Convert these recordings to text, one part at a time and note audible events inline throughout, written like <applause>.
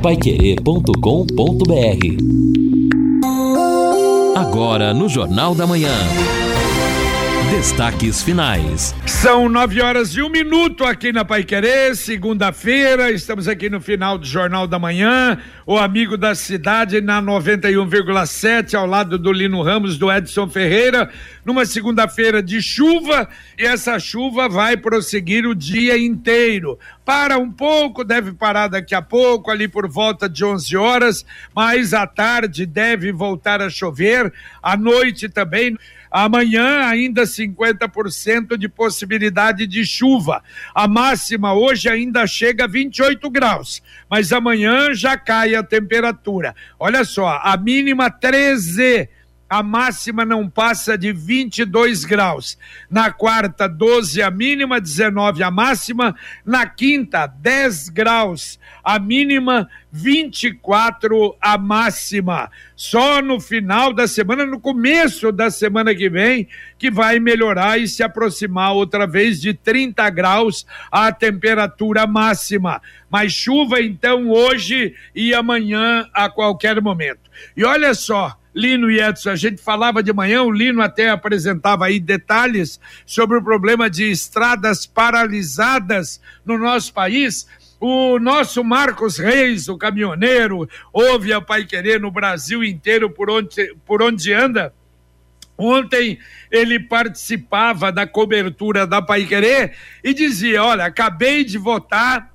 paiquerê.com.br Agora no Jornal da Manhã. Destaques finais. São nove horas e um minuto aqui na Pai Querer, segunda-feira. Estamos aqui no final do Jornal da Manhã. O amigo da cidade na 91,7, ao lado do Lino Ramos, do Edson Ferreira, numa segunda-feira de chuva. E essa chuva vai prosseguir o dia inteiro. Para um pouco, deve parar daqui a pouco, ali por volta de 11 horas, mas à tarde deve voltar a chover. À noite também. Amanhã, ainda 50% de possibilidade de chuva. A máxima hoje ainda chega a 28 graus, mas amanhã já cai a temperatura. Olha só, a mínima 13 a máxima não passa de 22 graus. Na quarta, 12 a mínima, 19 a máxima. Na quinta, 10 graus a mínima, 24 a máxima. Só no final da semana, no começo da semana que vem, que vai melhorar e se aproximar outra vez de 30 graus a temperatura máxima. Mas chuva então hoje e amanhã a qualquer momento. E olha só, Lino e Edson, a gente falava de manhã, o Lino até apresentava aí detalhes sobre o problema de estradas paralisadas no nosso país. O nosso Marcos Reis, o caminhoneiro, ouve a Pai Querer no Brasil inteiro por onde, por onde anda. Ontem ele participava da cobertura da Pai Querer e dizia: Olha, acabei de votar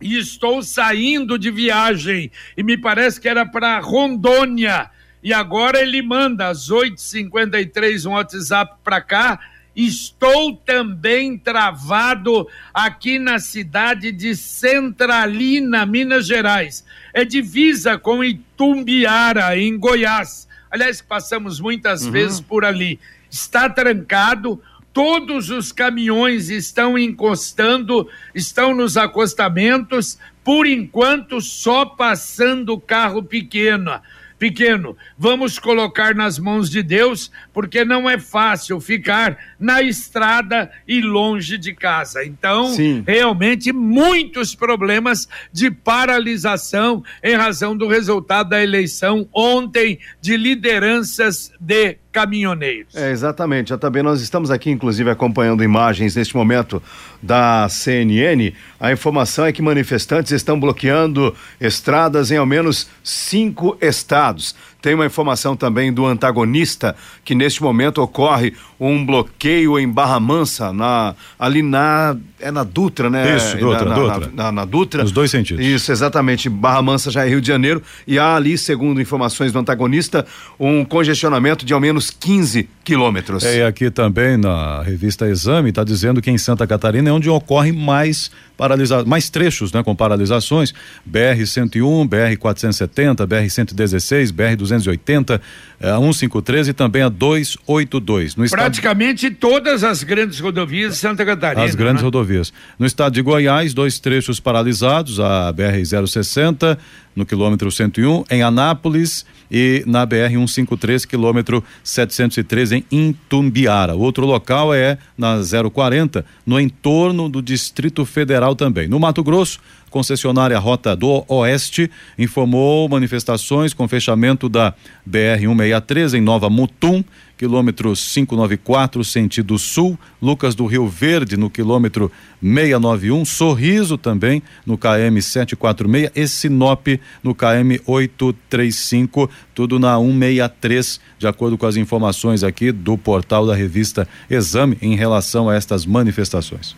e estou saindo de viagem. E me parece que era para Rondônia e agora ele manda às 8h53 um WhatsApp para cá. Estou também travado aqui na cidade de Centralina, Minas Gerais. É divisa com Itumbiara, em Goiás. Aliás, passamos muitas uhum. vezes por ali. Está trancado, todos os caminhões estão encostando, estão nos acostamentos, por enquanto só passando carro pequeno pequeno. Vamos colocar nas mãos de Deus, porque não é fácil ficar na estrada e longe de casa. Então, Sim. realmente, muitos problemas de paralisação em razão do resultado da eleição ontem de lideranças de caminhoneiros. É, exatamente. Já também nós estamos aqui, inclusive, acompanhando imagens neste momento da CNN. A informação é que manifestantes estão bloqueando estradas em ao menos cinco estados. Tem uma informação também do antagonista que neste momento ocorre um bloqueio em Barra Mansa, na, ali na. É na Dutra, né? Isso, Dutra, na, Dutra. Na, na, na Dutra. Nos dois sentidos. Isso, exatamente. Barra Mansa já é Rio de Janeiro. E há ali, segundo informações do antagonista, um congestionamento de ao menos 15 quilômetros. É, e aqui também na revista Exame está dizendo que em Santa Catarina é onde ocorre mais paralisações, mais trechos, né, com paralisações, BR 101, BR 470, BR 116, BR 280, a 153 e também a 282. No Praticamente estado... todas as grandes rodovias de Santa Catarina. As grandes né? rodovias. No estado de Goiás, dois trechos paralisados, a BR 060 no quilômetro 101 em Anápolis e na BR 153 quilômetro 713 em Intumbiara. Outro local é na 040 no entorno do Distrito Federal também. No Mato Grosso, concessionária Rota do Oeste informou manifestações com fechamento da BR 163 em Nova Mutum quilômetro 594, sentido sul, Lucas do Rio Verde, no quilômetro 691, Sorriso também, no KM 746, e Sinop, no KM 835, tudo na 163, de acordo com as informações aqui do portal da revista Exame em relação a estas manifestações.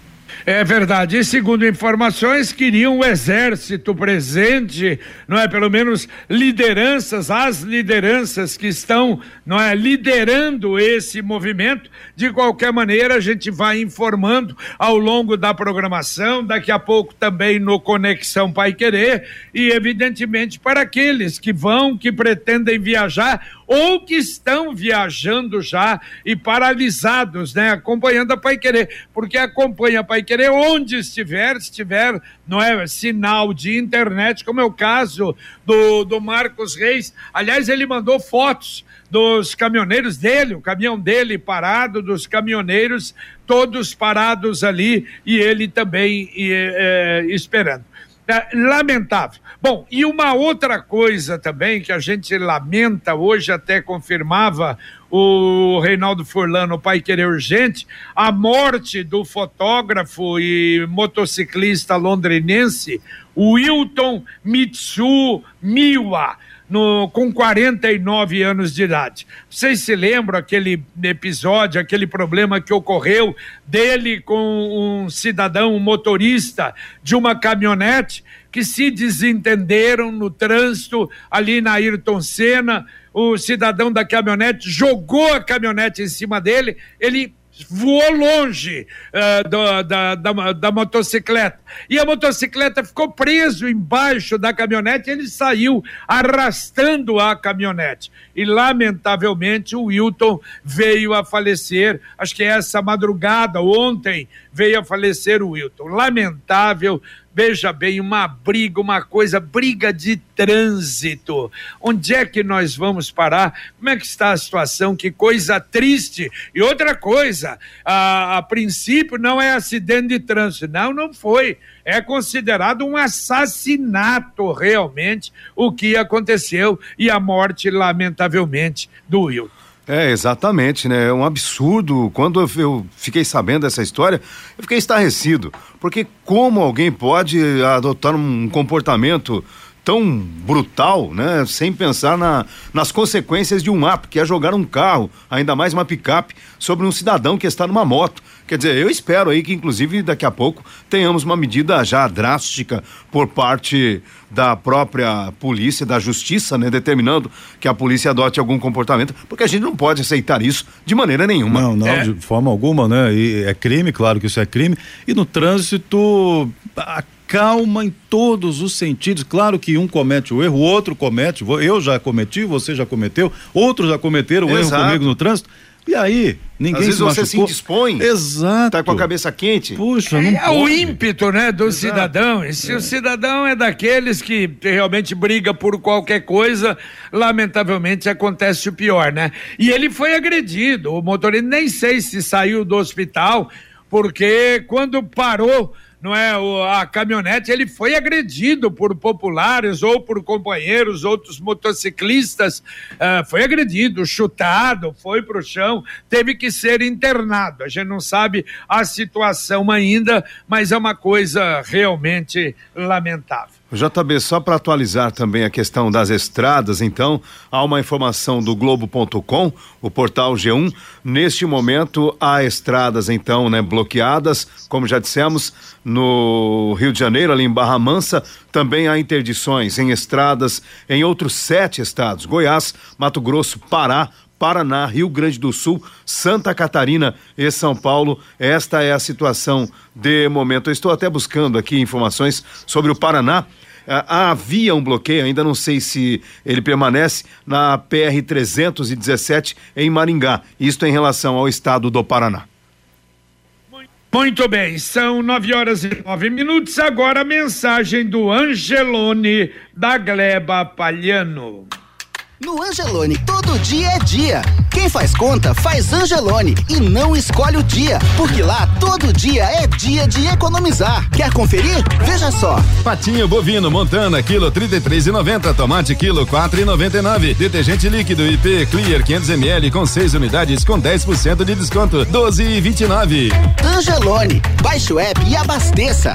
É verdade. E segundo informações, queriam o exército presente, não é? Pelo menos lideranças, as lideranças que estão, não é, liderando esse movimento. De qualquer maneira, a gente vai informando ao longo da programação, daqui a pouco também no Conexão Pai Querer e evidentemente para aqueles que vão, que pretendem viajar ou que estão viajando já e paralisados, né? Acompanhando a Pai Querer, porque acompanha a Pai Querer onde estiver, estiver, não é? Sinal de internet, como é o caso do, do Marcos Reis. Aliás, ele mandou fotos dos caminhoneiros dele, o caminhão dele parado, dos caminhoneiros todos parados ali e ele também e, é, esperando. É, lamentável. Bom, e uma outra coisa também que a gente lamenta, hoje até confirmava o Reinaldo Furlano, pai querer urgente, a morte do fotógrafo e motociclista londrinense Wilton Mitsu Miwa no, com 49 anos de idade. Vocês se lembram aquele episódio, aquele problema que ocorreu dele com um cidadão, um motorista de uma caminhonete que se desentenderam no trânsito ali na Ayrton Senna. O cidadão da caminhonete jogou a caminhonete em cima dele, ele voou longe uh, do, da, da, da, motocicleta. E a motocicleta ficou preso embaixo da caminhonete ele saiu arrastando a caminhonete. E, lamentavelmente, o Wilton veio a falecer, acho que essa madrugada, ontem, veio a falecer o Wilton. Lamentável, Veja bem, uma briga, uma coisa, briga de trânsito. Onde é que nós vamos parar? Como é que está a situação? Que coisa triste. E outra coisa, a, a princípio não é acidente de trânsito. Não, não foi. É considerado um assassinato realmente o que aconteceu e a morte, lamentavelmente, do Will. É, exatamente, né? É um absurdo. Quando eu, eu, fiquei sabendo dessa história, eu fiquei estarrecido. Porque como alguém pode adotar um comportamento tão brutal, né? Sem pensar na, nas consequências de um ato, que é jogar um carro, ainda mais uma picape, sobre um cidadão que está numa moto. Quer dizer, eu espero aí que, inclusive, daqui a pouco tenhamos uma medida já drástica por parte da própria polícia, da justiça, né, determinando que a polícia adote algum comportamento, porque a gente não pode aceitar isso de maneira nenhuma. Não, não, é. de forma alguma, né? E é crime, claro que isso é crime. E no trânsito, a calma em todos os sentidos. Claro que um comete o erro, o outro comete. Eu já cometi, você já cometeu, outros já cometeram o erro comigo no trânsito. E aí, ninguém Às vezes se você se indispõe. Exato. Tá com a cabeça quente. Puxa, não é, é o ímpeto, né, do Exato. cidadão. E se é. o cidadão é daqueles que realmente briga por qualquer coisa, lamentavelmente acontece o pior, né? E ele foi agredido. O motorista nem sei se saiu do hospital, porque quando parou não é, o, a caminhonete, ele foi agredido por populares ou por companheiros, outros motociclistas, uh, foi agredido, chutado, foi para o chão, teve que ser internado. A gente não sabe a situação ainda, mas é uma coisa realmente lamentável. JB, só para atualizar também a questão das estradas, então, há uma informação do Globo.com, o portal G1. Neste momento, há estradas, então, né, bloqueadas, como já dissemos, no Rio de Janeiro, ali em Barra Mansa. Também há interdições em estradas em outros sete estados: Goiás, Mato Grosso, Pará, Paraná, Rio Grande do Sul, Santa Catarina e São Paulo. Esta é a situação de momento. Eu estou até buscando aqui informações sobre o Paraná. Ah, havia um bloqueio, ainda não sei se ele permanece, na PR 317 em Maringá. Isto em relação ao estado do Paraná. Muito bem, são nove horas e nove minutos. Agora a mensagem do Angelone da Gleba Palhano. No Angelone, todo dia é dia. Quem faz conta, faz Angelone e não escolhe o dia, porque lá todo dia é dia de economizar. Quer conferir? Veja só. Patinho bovino Montana, quilo 33,90. Tomate, quilo 4,99. Detergente líquido IP Clear 500 ml com 6 unidades com 10% de desconto, 12,29. Angelone, baixe o app e abasteça.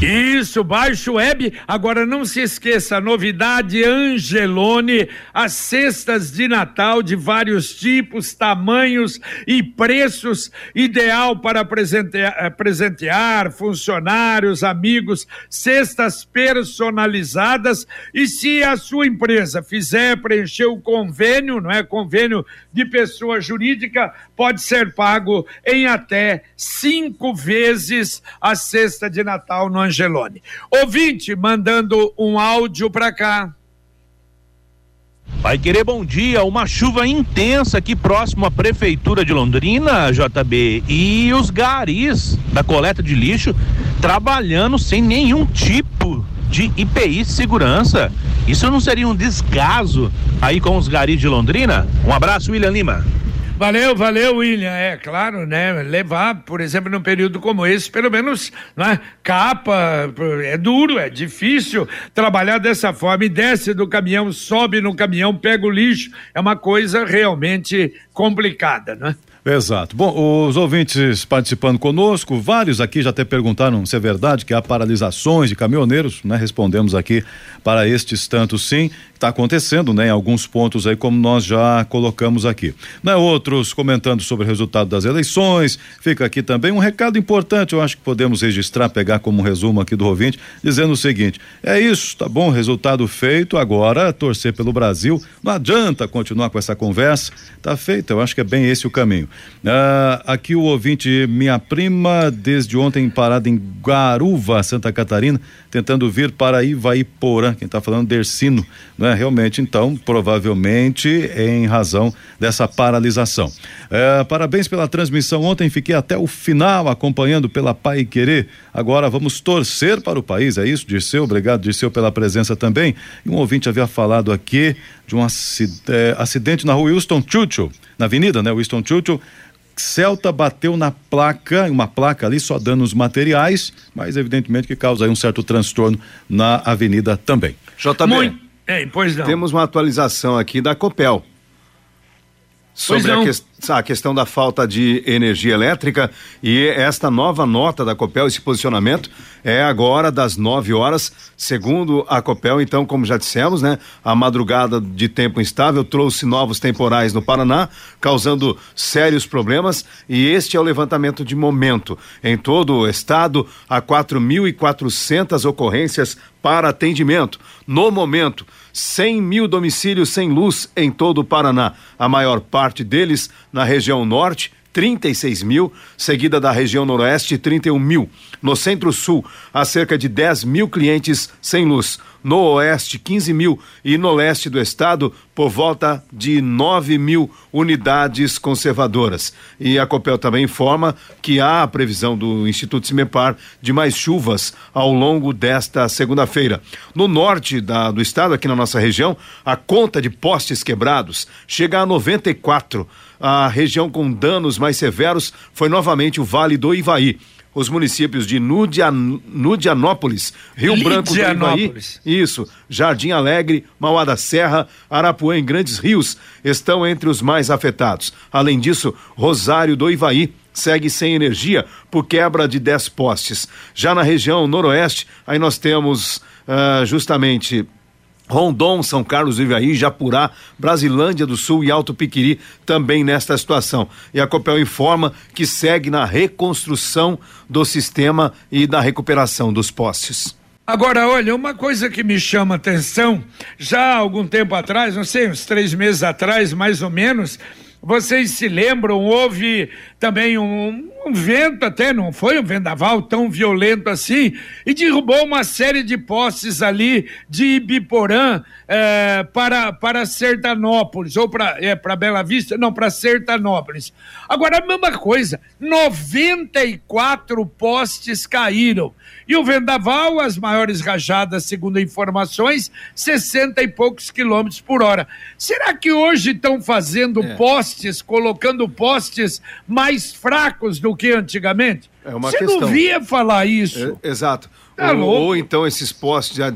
Isso, baixe o web. Agora não se esqueça, novidade Angelone, as cestas de Natal de vários tipos, tamanhos e preços, ideal para presentear, eh, presentear funcionários, amigos, cestas personalizadas. E se a sua empresa fizer preencher o convênio, não é convênio de pessoa jurídica, pode ser pago em até cinco vezes a cesta de Natal no Angelone. Ouvinte mandando um áudio para cá. Vai querer bom dia, uma chuva intensa aqui próximo à prefeitura de Londrina, JB, e os garis da coleta de lixo trabalhando sem nenhum tipo de IPI segurança. Isso não seria um descaso aí com os garis de Londrina? Um abraço, William Lima. Valeu, valeu, William. É claro, né? Levar, por exemplo, num período como esse, pelo menos, né? Capa, é duro, é difícil trabalhar dessa forma e desce do caminhão, sobe no caminhão, pega o lixo. É uma coisa realmente complicada, né? Exato. Bom, os ouvintes participando conosco, vários aqui já até perguntaram se é verdade que há paralisações de caminhoneiros, né? Respondemos aqui para estes tantos sim, está acontecendo, né? Em alguns pontos aí, como nós já colocamos aqui. Né? Outros comentando sobre o resultado das eleições, fica aqui também um recado importante, eu acho que podemos registrar, pegar como resumo aqui do ouvinte, dizendo o seguinte: é isso, tá bom, resultado feito, agora torcer pelo Brasil, não adianta continuar com essa conversa, tá feito, eu acho que é bem esse o caminho. Ah, aqui o ouvinte, minha prima, desde ontem parada em Guaruva, Santa Catarina, tentando vir para Ivaiporã, quem está falando Dercino, né? Realmente, então, provavelmente em razão dessa paralisação. É, parabéns pela transmissão ontem, fiquei até o final acompanhando pela Pai Querer. Agora vamos torcer para o país, é isso, Dirceu? Obrigado, Dirceu, pela presença também. E um ouvinte havia falado aqui de um acidente na rua Winston Churchill, na avenida, né? Winston Churchill, Celta bateu na placa, uma placa ali, só danos materiais, mas evidentemente que causa aí um certo transtorno na avenida também. JB, Muito... é, pois não. temos uma atualização aqui da Copel. Sobre a, que, a, questão da falta de energia elétrica e esta nova nota da Copel, esse posicionamento é agora das 9 horas, segundo a Copel. Então, como já dissemos, né, a madrugada de tempo instável trouxe novos temporais no Paraná, causando sérios problemas. E este é o levantamento de momento. Em todo o estado, há 4.400 ocorrências para atendimento. No momento, 100 mil domicílios sem luz em todo o Paraná, a maior parte deles na região norte. 36 mil, seguida da região noroeste, 31 mil. No centro-sul, há cerca de 10 mil clientes sem luz no oeste 15 mil e no leste do estado por volta de 9 mil unidades conservadoras. E a Copel também informa que há a previsão do Instituto Cimepar de mais chuvas ao longo desta segunda-feira. No norte da, do estado, aqui na nossa região, a conta de postes quebrados chega a 94. A região com danos mais severos foi novamente o Vale do Ivaí os municípios de Nudian, Nudianópolis, Rio Branco do Ivaí, isso, Jardim Alegre, Mauá da Serra, Arapuã em Grandes Rios estão entre os mais afetados. Além disso, Rosário do Ivaí segue sem energia por quebra de 10 postes. Já na região noroeste, aí nós temos uh, justamente Rondon, São Carlos do Ivaí, Japurá, Brasilândia do Sul e Alto Piquiri também nesta situação. E a Copel informa que segue na reconstrução do sistema e da recuperação dos postes. Agora, olha, uma coisa que me chama atenção, já há algum tempo atrás, não sei, uns três meses atrás, mais ou menos, vocês se lembram, houve também um, um, vento, até não foi um vendaval tão violento assim, e derrubou uma série de postes ali de Ibiporã é, para, para Sertanópolis, ou para é, Bela Vista, não, para Sertanópolis. Agora, a mesma coisa, 94 postes caíram. E o vendaval, as maiores rajadas, segundo informações, 60 e poucos quilômetros por hora. Será que hoje estão fazendo é. postes, colocando postes mais fracos do que antigamente? É uma Você questão. não via falar isso. É, exato. Tá ou, ou, então esses postes já,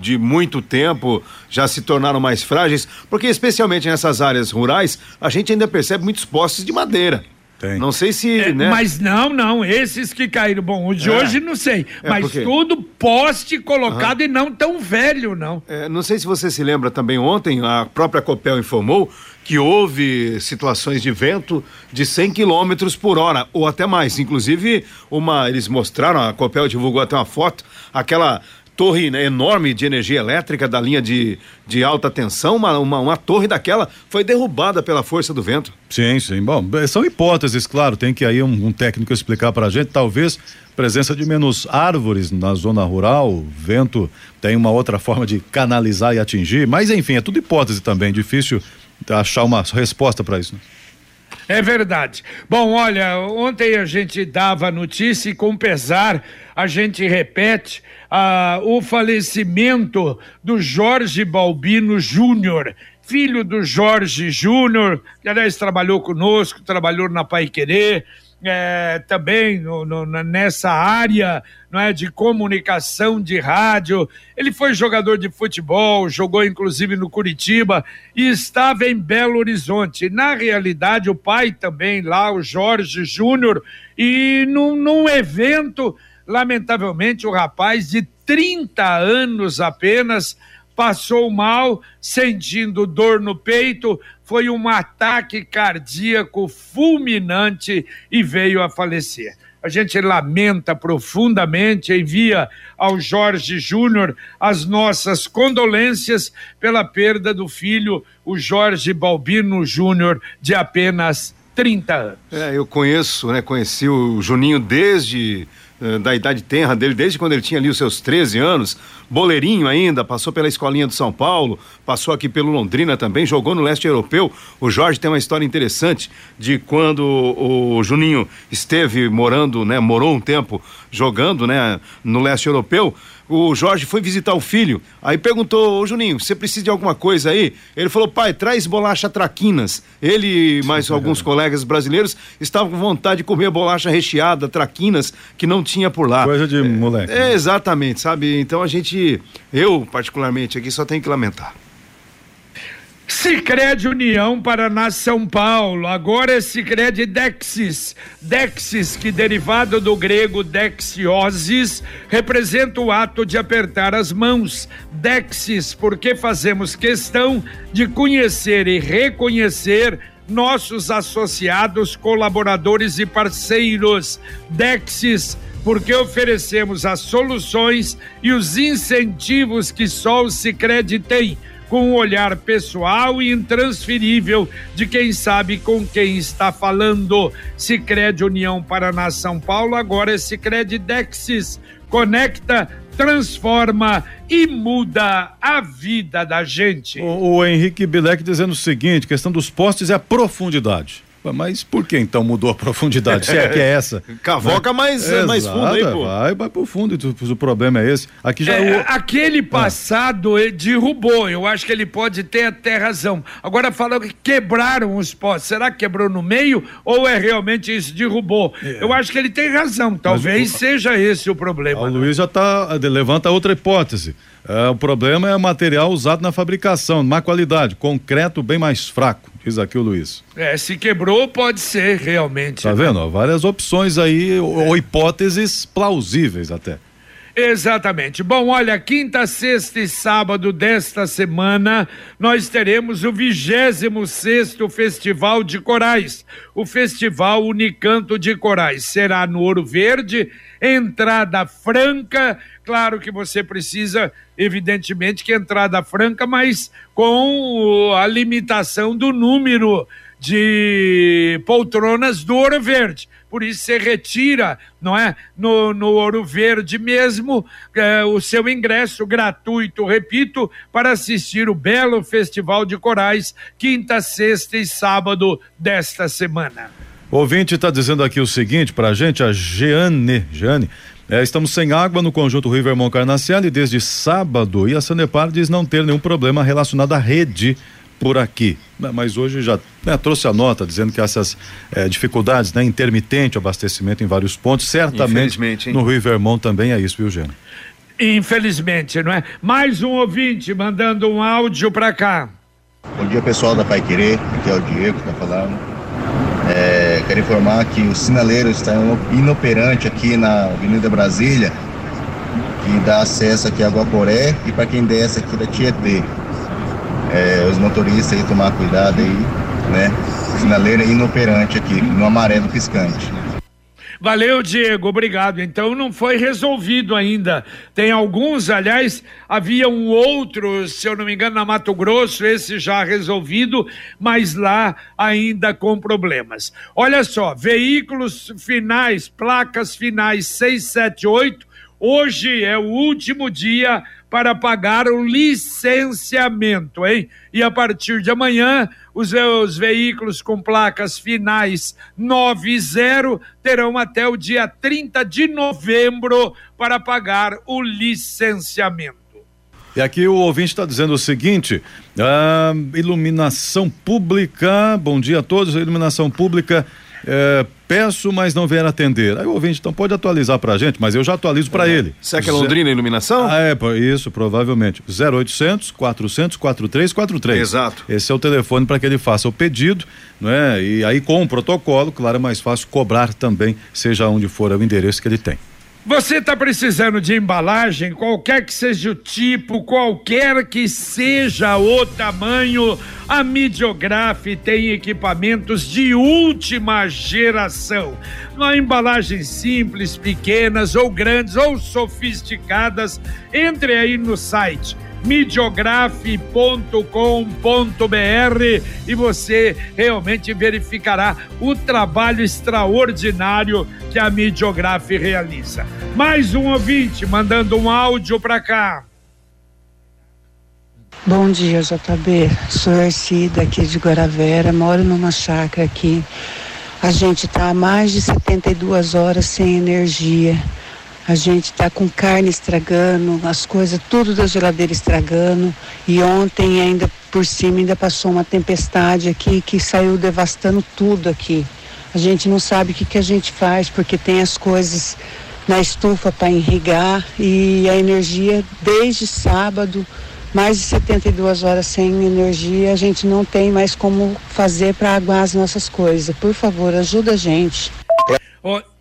de muito tempo já se tornaram mais frágeis, porque especialmente nessas áreas rurais, a gente ainda percebe muitos postes de madeira. Tem. Não sei se. É, né? Mas não, não. Esses que caíram. Bom, o de é. hoje não sei. É mas porque... tudo poste colocado uhum. e não tão velho, não. É, não sei se você se lembra também ontem, a própria Copel informou que houve situações de vento de 100 quilômetros por hora, ou até mais. Inclusive, uma, eles mostraram, a Copel divulgou até uma foto, aquela torre né, enorme de energia elétrica da linha de, de alta tensão, uma, uma, uma, torre daquela foi derrubada pela força do vento. Sim, sim. Bom, são hipóteses, claro, tem que aí um, um técnico explicar para a gente, talvez presença de menos árvores na zona rural, vento tem uma outra forma de canalizar e atingir, mas enfim, é tudo hipótese também, difícil achar uma resposta para isso. Né? É verdade. Bom, olha, ontem a gente dava notícia e com pesar a gente repete ah, o falecimento do Jorge Balbino Júnior, filho do Jorge Júnior, que aliás trabalhou conosco, trabalhou na Pai Querer, é, também no, no, nessa área não é, de comunicação de rádio. Ele foi jogador de futebol, jogou inclusive no Curitiba e estava em Belo Horizonte. Na realidade, o pai também lá, o Jorge Júnior, e num, num evento, lamentavelmente, o rapaz de 30 anos apenas passou mal, sentindo dor no peito, foi um ataque cardíaco fulminante e veio a falecer. A gente lamenta profundamente, envia ao Jorge Júnior as nossas condolências pela perda do filho, o Jorge Balbino Júnior, de apenas 30 anos. É, eu conheço, né, conheci o Juninho desde da idade tenra dele, desde quando ele tinha ali os seus 13 anos, boleirinho ainda, passou pela escolinha do São Paulo, passou aqui pelo Londrina também, jogou no leste europeu. O Jorge tem uma história interessante de quando o, Juninho esteve morando, né, morou um tempo jogando, né, no leste europeu o Jorge foi visitar o filho, aí perguntou, ô Juninho, você precisa de alguma coisa aí? Ele falou, pai, traz bolacha traquinas. Ele e mais alguns colegas brasileiros estavam com vontade de comer bolacha recheada, traquinas, que não tinha por lá. Coisa de moleque. É, exatamente, sabe? Então a gente, eu particularmente aqui só tenho que lamentar. Sicredi União Paraná São Paulo, agora é Sicredi Dexis. Dexis, que derivado do grego dexiosis, representa o ato de apertar as mãos. Dexis, porque fazemos questão de conhecer e reconhecer nossos associados, colaboradores e parceiros. Dexis, porque oferecemos as soluções e os incentivos que só o Sicredi tem com um olhar pessoal e intransferível de quem sabe com quem está falando. Sicredi União Paraná São Paulo, agora é Sicredi Dexis. Conecta, transforma e muda a vida da gente. O, o Henrique Bilek dizendo o seguinte: questão dos postes é a profundidade. Mas por que então mudou a profundidade? Se é que é essa. <laughs> Cavoca né? mais, é, mais fundo aí, pô. Vai, vai pro fundo. O problema é esse. Aqui já. É, o... Aquele ah. passado ah. derrubou. Eu acho que ele pode ter até razão. Agora falou que quebraram os postes. Será que quebrou no meio ou é realmente isso? Derrubou. É. Eu acho que ele tem razão. Talvez o... seja esse o problema. O né? Luiz já tá. levanta outra hipótese. É, o problema é o material usado na fabricação, má qualidade, concreto bem mais fraco, diz aqui o Luiz. É, se quebrou, pode ser realmente. Tá né? vendo? várias opções aí, ou, ou hipóteses plausíveis até. Exatamente. Bom, olha, quinta, sexta e sábado desta semana nós teremos o 26 sexto Festival de Corais, o Festival Unicanto de Corais. Será no Ouro Verde, entrada franca. Claro que você precisa, evidentemente, que entrada franca, mas com a limitação do número de poltronas do Ouro Verde por isso você retira, não é? No, no Ouro Verde mesmo, é, o seu ingresso gratuito, repito, para assistir o belo Festival de Corais, quinta, sexta e sábado desta semana. O ouvinte está dizendo aqui o seguinte para a gente, a Jeane, Jeane, é, estamos sem água no conjunto Rio Vermont Carnaciale desde sábado e a Sanepar diz não ter nenhum problema relacionado à rede por aqui. Né, mas hoje já né, trouxe a nota dizendo que essas é, dificuldades, né, intermitente o abastecimento em vários pontos, certamente no Rio Vermont também é isso, viu, Gênio? Infelizmente, não é? Mais um ouvinte mandando um áudio para cá. Bom dia, pessoal da Pai Querer, aqui é o Diego que está falando. É, quero informar que o sinaleiro está inoperante aqui na Avenida Brasília, que dá acesso aqui a Guaporé e para quem desce aqui da Tietê é, os motoristas aí tomar cuidado aí, né? Sinaleira inoperante aqui, no amarelo piscante. Valeu, Diego, obrigado. Então não foi resolvido ainda. Tem alguns, aliás, havia um outro, se eu não me engano, na Mato Grosso, esse já resolvido, mas lá ainda com problemas. Olha só, veículos finais, placas finais 678 Hoje é o último dia para pagar o licenciamento, hein? E a partir de amanhã, os seus veículos com placas finais 90 terão até o dia 30 de novembro para pagar o licenciamento. E aqui o ouvinte está dizendo o seguinte: ah, iluminação pública, bom dia a todos, iluminação pública é, peço, mas não vier atender. Aí o ouvinte, então pode atualizar pra gente, mas eu já atualizo para é. ele. Será que é Londrina Iluminação? Ah, é, isso, provavelmente. 0800 400 4343. Exato. Esse é o telefone para que ele faça o pedido, não é? E aí com o protocolo, claro, é mais fácil cobrar também, seja onde for o endereço que ele tem. Você está precisando de embalagem, qualquer que seja o tipo, qualquer que seja o tamanho, a Midiograf tem equipamentos de última geração. Há embalagens simples, pequenas ou grandes ou sofisticadas. Entre aí no site midiografe.com.br e você realmente verificará o trabalho extraordinário que a Midiografe realiza. Mais um ouvinte mandando um áudio para cá. Bom dia, JB. Sou Ercida aqui de Guaravera, moro numa chácara aqui. A gente está há mais de 72 horas sem energia. A gente está com carne estragando, as coisas, tudo da geladeira estragando. E ontem ainda por cima ainda passou uma tempestade aqui que saiu devastando tudo aqui. A gente não sabe o que, que a gente faz, porque tem as coisas na estufa para irrigar e a energia desde sábado, mais de 72 horas sem energia, a gente não tem mais como fazer para aguar as nossas coisas. Por favor, ajuda a gente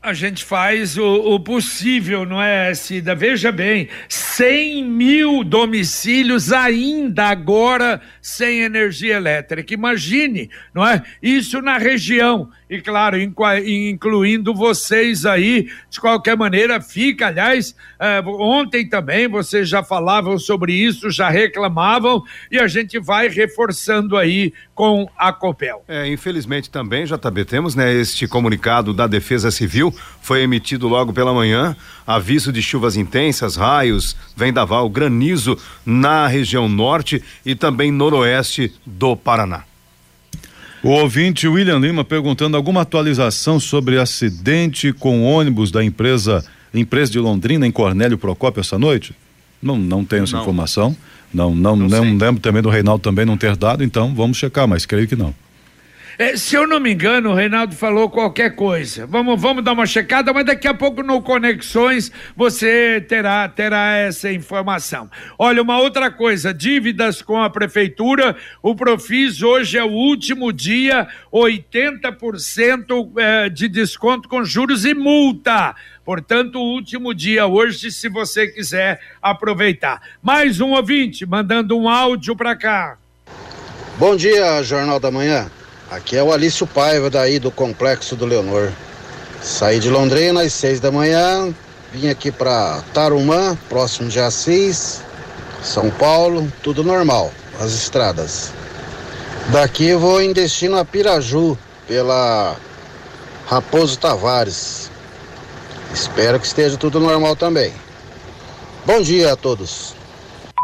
a gente faz o, o, possível, não é, Cida? Veja bem, 100 mil domicílios ainda agora sem energia elétrica. Imagine, não é? Isso na região. E claro, incluindo vocês aí, de qualquer maneira, fica, aliás, é, ontem também vocês já falavam sobre isso, já reclamavam, e a gente vai reforçando aí com a Copel. É, infelizmente também, JB, temos né, este comunicado da Defesa Civil, foi emitido logo pela manhã, aviso de chuvas intensas, raios, vendaval, granizo na região norte e também noroeste do Paraná. O ouvinte William Lima perguntando alguma atualização sobre acidente com ônibus da empresa empresa de Londrina em Cornélio Procópio essa noite? Não, não tenho essa não. informação. Não, não, não, não lembro também do Reinaldo também não ter dado, então vamos checar, mas creio que não. É, se eu não me engano, o Reinaldo falou qualquer coisa. Vamos, vamos dar uma checada, mas daqui a pouco no Conexões você terá, terá essa informação. Olha, uma outra coisa: dívidas com a prefeitura. O Profis hoje é o último dia, 80% é, de desconto com juros e multa. Portanto, o último dia hoje, se você quiser aproveitar. Mais um ouvinte mandando um áudio para cá. Bom dia, Jornal da Manhã. Aqui é o Alício Paiva, daí do Complexo do Leonor. Saí de Londrina às seis da manhã, vim aqui para Tarumã, próximo de Assis, São Paulo, tudo normal, as estradas. Daqui vou em destino a Piraju, pela Raposo Tavares. Espero que esteja tudo normal também. Bom dia a todos.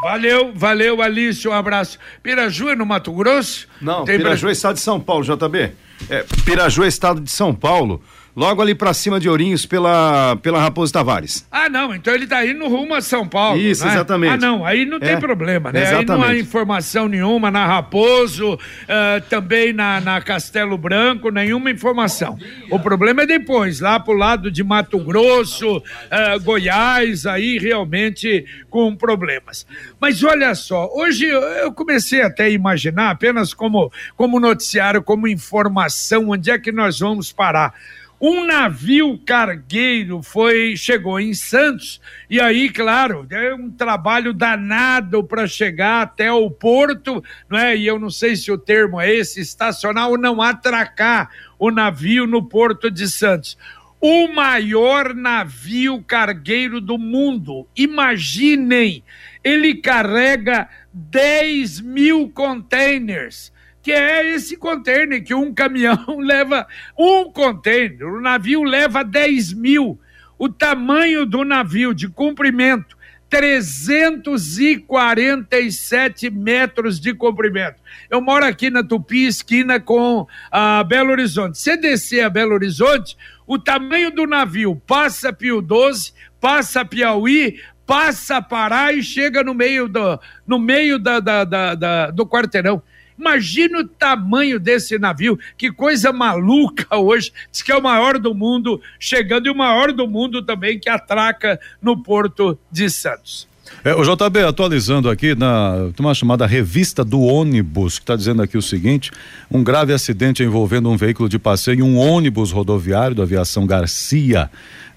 Valeu, valeu, Alice, um abraço. Piraju é no Mato Grosso? Não, Tem Piraju é estado de São Paulo, JB. É, Piraju é estado de São Paulo logo ali para cima de Ourinhos pela, pela Raposo Tavares. Ah, não, então ele tá indo rumo a São Paulo. Isso, né? exatamente. Ah, não, aí não tem é, problema, né? Exatamente. Aí não há informação nenhuma na Raposo, uh, também na, na Castelo Branco, nenhuma informação. O problema é depois, lá pro lado de Mato Grosso, uh, Goiás, aí realmente com problemas. Mas olha só, hoje eu comecei até a imaginar, apenas como, como noticiário, como informação, onde é que nós vamos parar. Um navio cargueiro foi chegou em Santos e aí, claro, é um trabalho danado para chegar até o porto, não é? E eu não sei se o termo é esse, estacionar ou não atracar o navio no porto de Santos. O maior navio cargueiro do mundo. Imaginem, ele carrega 10 mil containers que é esse container, que um caminhão <laughs> leva um container, o navio leva 10 mil. o tamanho do navio de comprimento 347 metros de comprimento. Eu moro aqui na Tupi, esquina com a Belo Horizonte. Se descer a Belo Horizonte, o tamanho do navio passa Pio 12, passa Piauí, passa Pará e chega no meio do, no meio da, da, da, da do quarteirão. Imagina o tamanho desse navio, que coisa maluca hoje. Diz que é o maior do mundo, chegando e o maior do mundo também que atraca no Porto de Santos. É, o JB, atualizando aqui na uma chamada revista do ônibus, que está dizendo aqui o seguinte: um grave acidente envolvendo um veículo de passeio e um ônibus rodoviário da aviação Garcia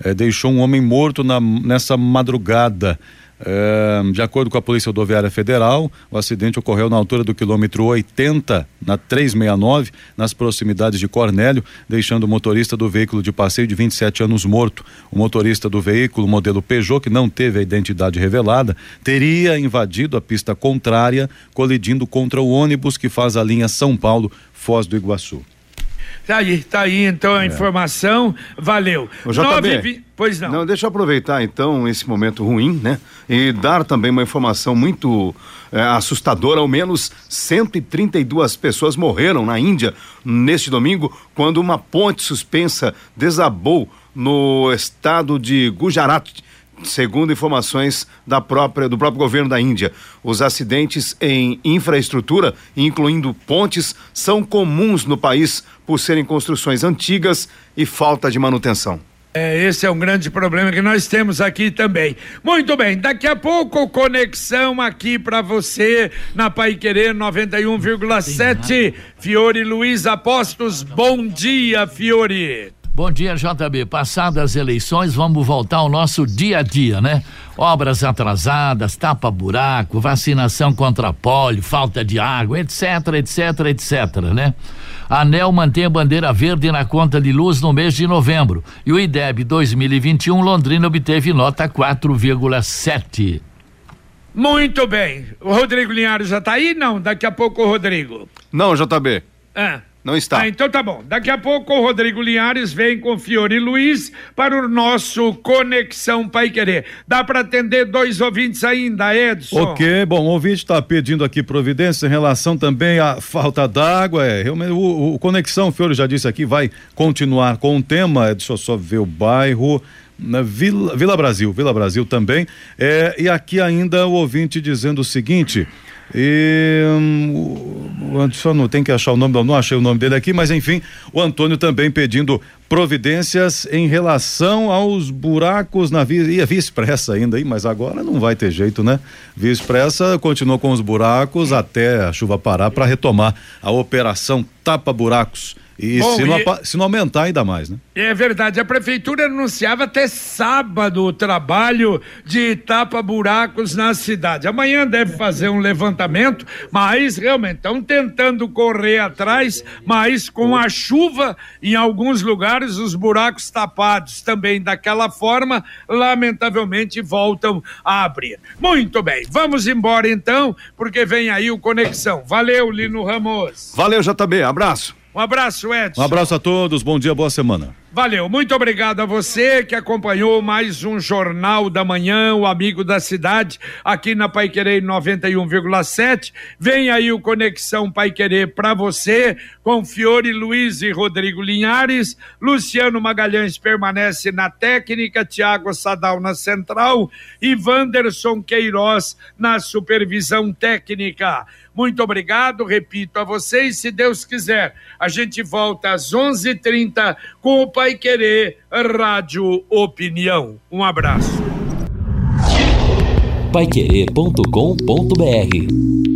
é, deixou um homem morto na, nessa madrugada. É, de acordo com a Polícia Rodoviária Federal, o acidente ocorreu na altura do quilômetro 80, na 369, nas proximidades de Cornélio, deixando o motorista do veículo de passeio de 27 anos morto. O motorista do veículo, modelo Peugeot, que não teve a identidade revelada, teria invadido a pista contrária, colidindo contra o ônibus que faz a linha São Paulo-Foz do Iguaçu. Tá aí, tá aí então a é. informação. Valeu. O JB, Nove, pois não. Não, deixa eu aproveitar então esse momento ruim, né? E dar também uma informação muito é, assustadora. Ao menos 132 pessoas morreram na Índia neste domingo quando uma ponte suspensa desabou no estado de Gujarat segundo informações da própria, do próprio governo da Índia. Os acidentes em infraestrutura, incluindo pontes, são comuns no país por serem construções antigas e falta de manutenção. É, esse é um grande problema que nós temos aqui também. Muito bem, daqui a pouco conexão aqui para você na Pai Querer 91,7. Fiore Luiz Apostos, bom dia, Fiore. Bom dia, JB. Passadas as eleições, vamos voltar ao nosso dia a dia, né? Obras atrasadas, tapa-buraco, vacinação contra pólio, falta de água, etc, etc, etc, né? A ANEL mantém a bandeira verde na conta de luz no mês de novembro. E o IDEB 2021, Londrina obteve nota 4,7. Muito bem. O Rodrigo Linhares já está aí? Não, daqui a pouco o Rodrigo. Não, JB. Ah. Não está. Ah, então tá bom. Daqui a pouco o Rodrigo Linhares vem com Fiore Luiz para o nosso Conexão Pai Querer. Dá para atender dois ouvintes ainda, Edson? Ok, bom, o ouvinte está pedindo aqui providência em relação também à falta d'água. É, realmente, o, o Conexão, o Fiore já disse aqui, vai continuar com o tema. Deixa eu só ver o bairro na Vila, Vila Brasil, Vila Brasil também. É, e aqui ainda o ouvinte dizendo o seguinte: e um, só não tem que achar o nome, não achei o nome dele aqui, mas enfim, o Antônio também pedindo providências em relação aos buracos na via, e a via expressa ainda aí, mas agora não vai ter jeito, né? Via expressa continua com os buracos até a chuva parar para retomar a operação tapa buracos e, Bom, se, não, e... se não aumentar ainda mais, né? É verdade. A prefeitura anunciava até sábado o trabalho de tapa-buracos na cidade. Amanhã deve fazer um levantamento, mas realmente estão tentando correr atrás, mas com a chuva, em alguns lugares, os buracos tapados também daquela forma, lamentavelmente voltam a abrir. Muito bem, vamos embora então, porque vem aí o Conexão. Valeu, Lino Ramos. Valeu, JB. Abraço. Um abraço, Edson. Um abraço a todos, bom dia, boa semana. Valeu, muito obrigado a você que acompanhou mais um Jornal da Manhã, o Amigo da Cidade, aqui na Pai Querer 91,7. Vem aí o Conexão Pai Querer para você, com Fiore Luiz e Rodrigo Linhares. Luciano Magalhães permanece na técnica, Tiago Sadal na central e Wanderson Queiroz na supervisão técnica. Muito obrigado, repito a vocês, se Deus quiser, a gente volta às 11:30 com o Pai Querer Rádio Opinião. Um abraço. Paiquerê.com.br